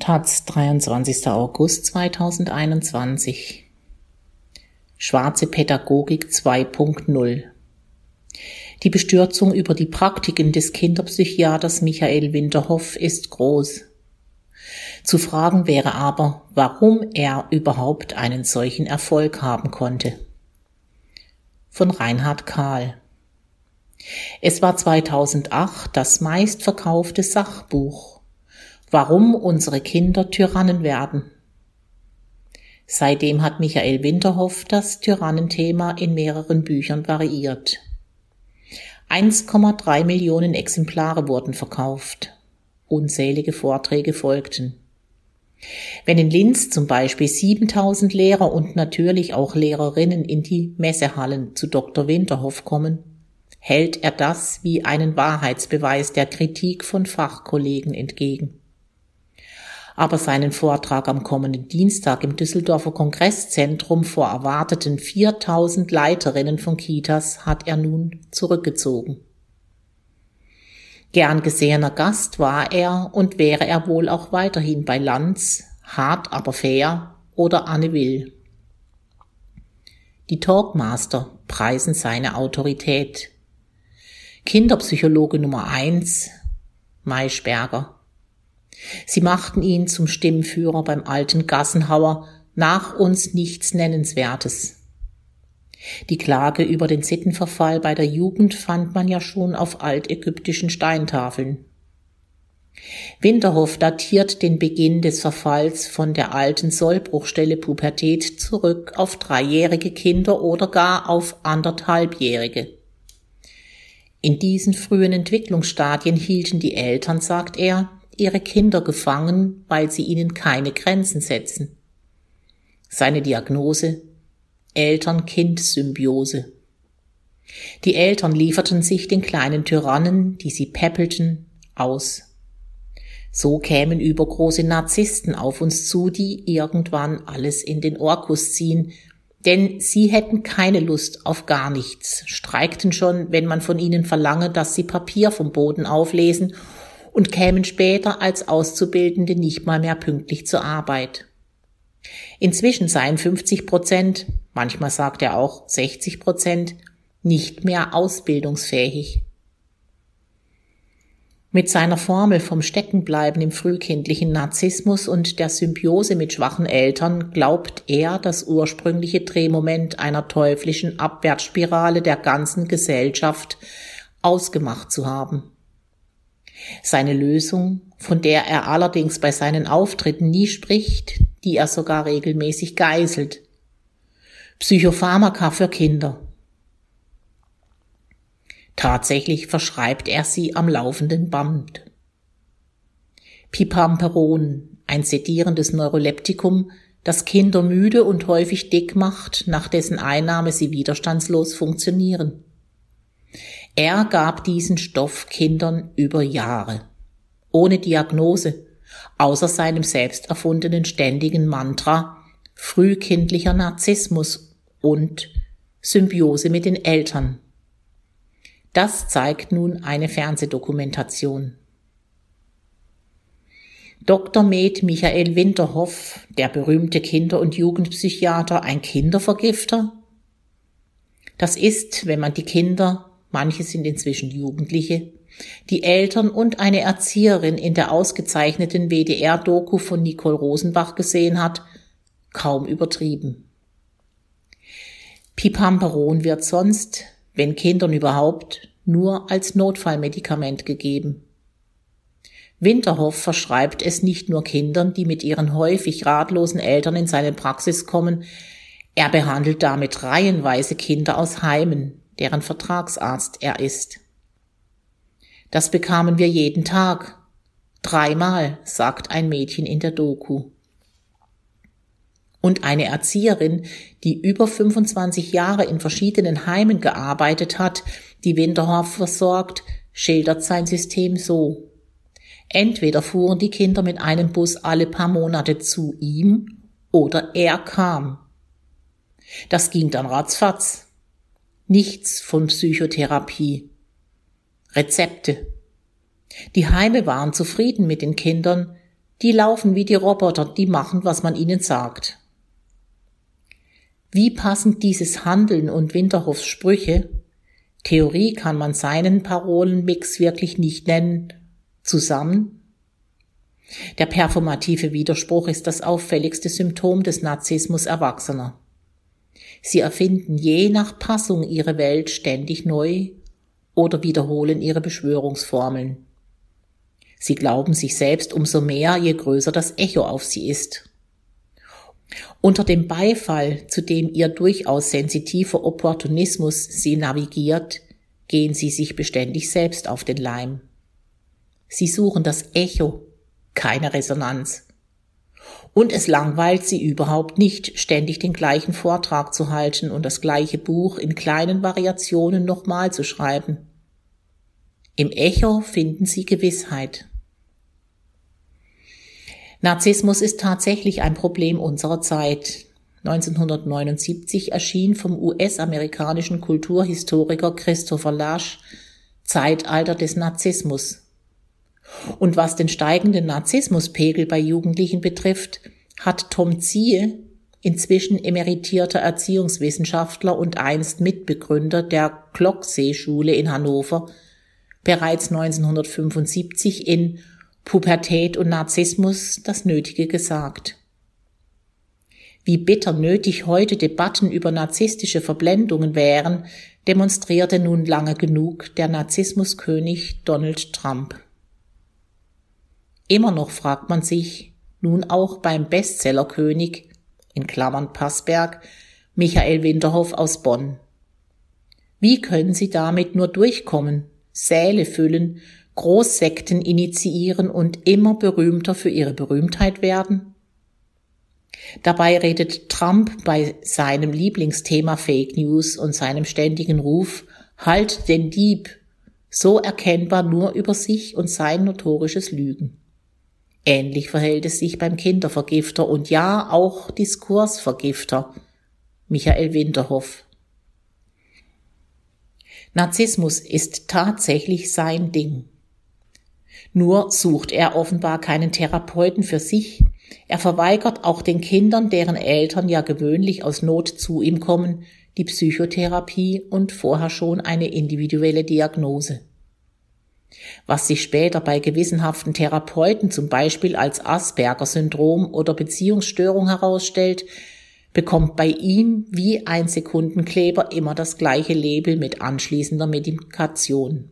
Taz, 23. August 2021. Schwarze Pädagogik 2.0. Die Bestürzung über die Praktiken des Kinderpsychiaters Michael Winterhoff ist groß. Zu fragen wäre aber, warum er überhaupt einen solchen Erfolg haben konnte. Von Reinhard Kahl. Es war 2008 das meistverkaufte Sachbuch Warum unsere Kinder Tyrannen werden. Seitdem hat Michael Winterhoff das Tyrannenthema in mehreren Büchern variiert. 1,3 Millionen Exemplare wurden verkauft. Unzählige Vorträge folgten. Wenn in Linz zum Beispiel 7000 Lehrer und natürlich auch Lehrerinnen in die Messehallen zu Dr. Winterhoff kommen, hält er das wie einen Wahrheitsbeweis der Kritik von Fachkollegen entgegen aber seinen Vortrag am kommenden Dienstag im Düsseldorfer Kongresszentrum vor erwarteten 4000 Leiterinnen von Kitas hat er nun zurückgezogen. Gern gesehener Gast war er und wäre er wohl auch weiterhin bei Lanz, hart aber fair oder Anne Will. Die Talkmaster preisen seine Autorität. Kinderpsychologe Nummer eins, Maischberger. Sie machten ihn zum Stimmführer beim alten Gassenhauer, nach uns nichts Nennenswertes. Die Klage über den Sittenverfall bei der Jugend fand man ja schon auf altägyptischen Steintafeln. Winterhoff datiert den Beginn des Verfalls von der alten Sollbruchstelle Pubertät zurück auf dreijährige Kinder oder gar auf anderthalbjährige. In diesen frühen Entwicklungsstadien hielten die Eltern, sagt er, ihre Kinder gefangen, weil sie ihnen keine Grenzen setzen. Seine Diagnose Eltern-Kind-Symbiose. Die Eltern lieferten sich den kleinen Tyrannen, die sie peppelten, aus. So kämen übergroße Narzissten auf uns zu, die irgendwann alles in den Orkus ziehen, denn sie hätten keine Lust auf gar nichts, streikten schon, wenn man von ihnen verlange, dass sie Papier vom Boden auflesen und kämen später als Auszubildende nicht mal mehr pünktlich zur Arbeit. Inzwischen seien 50 Prozent, manchmal sagt er auch 60 Prozent, nicht mehr ausbildungsfähig. Mit seiner Formel vom Steckenbleiben im frühkindlichen Narzissmus und der Symbiose mit schwachen Eltern glaubt er, das ursprüngliche Drehmoment einer teuflischen Abwärtsspirale der ganzen Gesellschaft ausgemacht zu haben. Seine Lösung, von der er allerdings bei seinen Auftritten nie spricht, die er sogar regelmäßig geißelt. Psychopharmaka für Kinder. Tatsächlich verschreibt er sie am laufenden Band. Pipamperon, ein sedierendes Neuroleptikum, das Kinder müde und häufig dick macht, nach dessen Einnahme sie widerstandslos funktionieren. Er gab diesen Stoff Kindern über Jahre. Ohne Diagnose, außer seinem selbst erfundenen ständigen Mantra frühkindlicher Narzissmus und Symbiose mit den Eltern. Das zeigt nun eine Fernsehdokumentation. Dr. Med Michael Winterhoff, der berühmte Kinder- und Jugendpsychiater, ein Kindervergifter? Das ist, wenn man die Kinder manche sind inzwischen Jugendliche, die Eltern und eine Erzieherin in der ausgezeichneten WDR-Doku von Nicole Rosenbach gesehen hat, kaum übertrieben. Pipamperon wird sonst, wenn Kindern überhaupt, nur als Notfallmedikament gegeben. Winterhoff verschreibt es nicht nur Kindern, die mit ihren häufig ratlosen Eltern in seine Praxis kommen, er behandelt damit reihenweise Kinder aus Heimen, deren Vertragsarzt er ist. Das bekamen wir jeden Tag. Dreimal, sagt ein Mädchen in der Doku. Und eine Erzieherin, die über 25 Jahre in verschiedenen Heimen gearbeitet hat, die Winterhoff versorgt, schildert sein System so. Entweder fuhren die Kinder mit einem Bus alle paar Monate zu ihm oder er kam. Das ging dann ratzfatz nichts von Psychotherapie. Rezepte. Die Heime waren zufrieden mit den Kindern, Die laufen wie die Roboter, die machen, was man ihnen sagt. Wie passen dieses Handeln und Winterhofs Sprüche, Theorie kann man seinen Parolenmix wirklich nicht nennen, zusammen? Der performative Widerspruch ist das auffälligste Symptom des Narzissmus Erwachsener. Sie erfinden je nach Passung ihre Welt ständig neu oder wiederholen ihre Beschwörungsformeln. Sie glauben sich selbst umso mehr, je größer das Echo auf sie ist. Unter dem Beifall, zu dem ihr durchaus sensitiver Opportunismus sie navigiert, gehen sie sich beständig selbst auf den Leim. Sie suchen das Echo, keine Resonanz. Und es langweilt sie überhaupt nicht, ständig den gleichen Vortrag zu halten und das gleiche Buch in kleinen Variationen nochmal zu schreiben. Im Echo finden sie Gewissheit. Narzissmus ist tatsächlich ein Problem unserer Zeit. 1979 erschien vom US-amerikanischen Kulturhistoriker Christopher Lasch Zeitalter des Narzissmus. Und was den steigenden Narzissmuspegel bei Jugendlichen betrifft, hat Tom Ziehe, inzwischen emeritierter Erziehungswissenschaftler und einst Mitbegründer der Glocksee-Schule in Hannover, bereits 1975 in Pubertät und Narzissmus das Nötige gesagt. Wie bitter nötig heute Debatten über narzisstische Verblendungen wären, demonstrierte nun lange genug der Narzissmuskönig Donald Trump. Immer noch fragt man sich, nun auch beim Bestsellerkönig, in Klammern Passberg, Michael Winterhoff aus Bonn. Wie können Sie damit nur durchkommen, Säle füllen Großsekten initiieren und immer berühmter für ihre Berühmtheit werden? Dabei redet Trump bei seinem Lieblingsthema Fake News und seinem ständigen Ruf Halt den Dieb so erkennbar nur über sich und sein notorisches Lügen. Ähnlich verhält es sich beim Kindervergifter und ja auch Diskursvergifter Michael Winterhoff. Narzissmus ist tatsächlich sein Ding. Nur sucht er offenbar keinen Therapeuten für sich. Er verweigert auch den Kindern, deren Eltern ja gewöhnlich aus Not zu ihm kommen, die Psychotherapie und vorher schon eine individuelle Diagnose. Was sich später bei gewissenhaften Therapeuten zum Beispiel als Asperger-Syndrom oder Beziehungsstörung herausstellt, bekommt bei ihm wie ein Sekundenkleber immer das gleiche Label mit anschließender Medikation.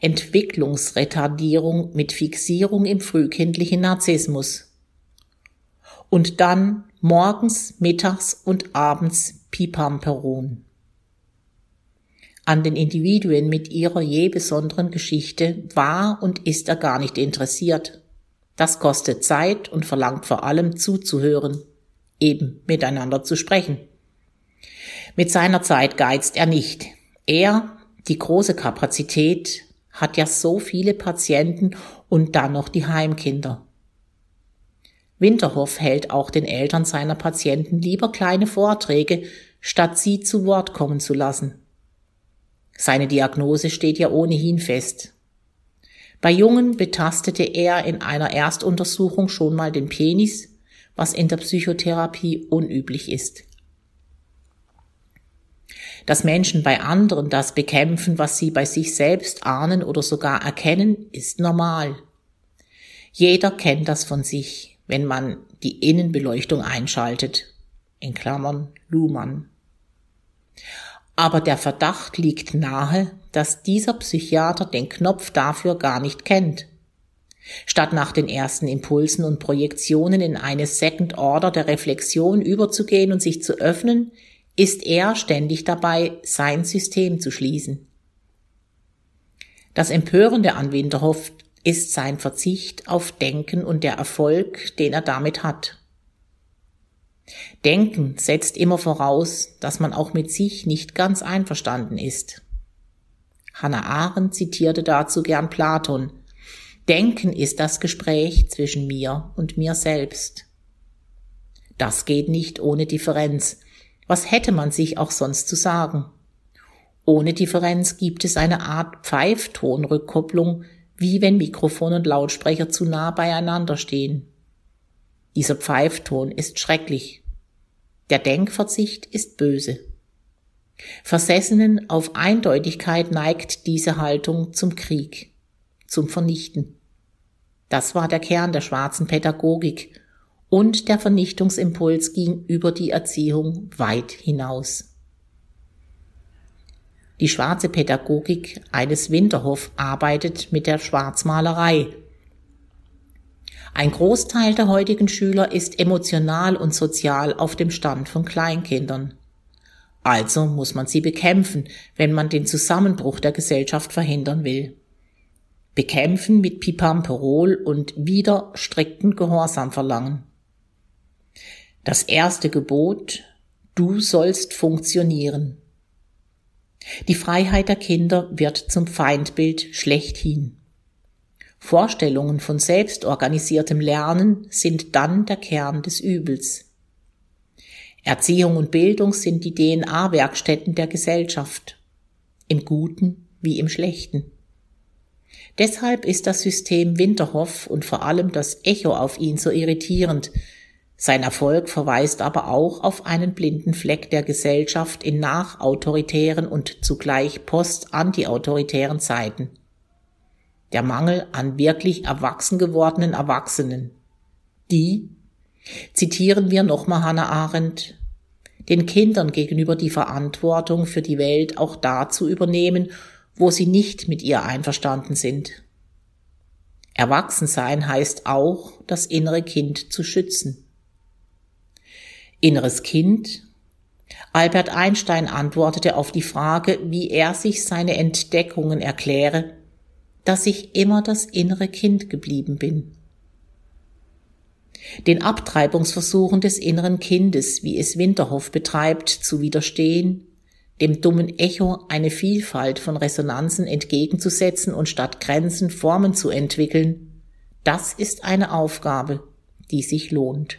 Entwicklungsretardierung mit Fixierung im frühkindlichen Narzissmus. Und dann morgens, mittags und abends Pipamperon. An den Individuen mit ihrer je besonderen Geschichte war und ist er gar nicht interessiert. Das kostet Zeit und verlangt vor allem zuzuhören, eben miteinander zu sprechen. Mit seiner Zeit geizt er nicht. Er die große Kapazität hat ja so viele Patienten und dann noch die Heimkinder. Winterhoff hält auch den Eltern seiner Patienten lieber kleine Vorträge, statt sie zu Wort kommen zu lassen. Seine Diagnose steht ja ohnehin fest. Bei Jungen betastete er in einer Erstuntersuchung schon mal den Penis, was in der Psychotherapie unüblich ist. Dass Menschen bei anderen das bekämpfen, was sie bei sich selbst ahnen oder sogar erkennen, ist normal. Jeder kennt das von sich, wenn man die Innenbeleuchtung einschaltet. In Klammern Luhmann. Aber der Verdacht liegt nahe, dass dieser Psychiater den Knopf dafür gar nicht kennt. Statt nach den ersten Impulsen und Projektionen in eine Second Order der Reflexion überzugehen und sich zu öffnen, ist er ständig dabei, sein System zu schließen. Das Empörende an Winterhoff ist sein Verzicht auf Denken und der Erfolg, den er damit hat. Denken setzt immer voraus, dass man auch mit sich nicht ganz einverstanden ist. Hannah Arendt zitierte dazu gern Platon. Denken ist das Gespräch zwischen mir und mir selbst. Das geht nicht ohne Differenz, was hätte man sich auch sonst zu sagen? Ohne Differenz gibt es eine Art Pfeiftonrückkopplung, wie wenn Mikrofon und Lautsprecher zu nah beieinander stehen. Dieser Pfeifton ist schrecklich. Der Denkverzicht ist böse. Versessenen auf Eindeutigkeit neigt diese Haltung zum Krieg, zum Vernichten. Das war der Kern der schwarzen Pädagogik, und der Vernichtungsimpuls ging über die Erziehung weit hinaus. Die schwarze Pädagogik eines Winterhoff arbeitet mit der Schwarzmalerei. Ein Großteil der heutigen Schüler ist emotional und sozial auf dem Stand von Kleinkindern. Also muss man sie bekämpfen, wenn man den Zusammenbruch der Gesellschaft verhindern will. Bekämpfen mit Pipamperol und wieder strikten Gehorsam verlangen. Das erste Gebot, du sollst funktionieren. Die Freiheit der Kinder wird zum Feindbild schlechthin. Vorstellungen von selbstorganisiertem Lernen sind dann der Kern des Übels. Erziehung und Bildung sind die DNA-Werkstätten der Gesellschaft, im Guten wie im Schlechten. Deshalb ist das System Winterhoff und vor allem das Echo auf ihn so irritierend, sein Erfolg verweist aber auch auf einen blinden Fleck der Gesellschaft in nachautoritären und zugleich post-antiautoritären Zeiten. Der Mangel an wirklich erwachsen gewordenen Erwachsenen. Die, zitieren wir nochmal Hannah Arendt, den Kindern gegenüber die Verantwortung für die Welt auch da zu übernehmen, wo sie nicht mit ihr einverstanden sind. Erwachsensein heißt auch, das innere Kind zu schützen. Inneres Kind? Albert Einstein antwortete auf die Frage, wie er sich seine Entdeckungen erkläre, dass ich immer das innere Kind geblieben bin. Den Abtreibungsversuchen des inneren Kindes, wie es Winterhoff betreibt, zu widerstehen, dem dummen Echo eine Vielfalt von Resonanzen entgegenzusetzen und statt Grenzen Formen zu entwickeln, das ist eine Aufgabe, die sich lohnt.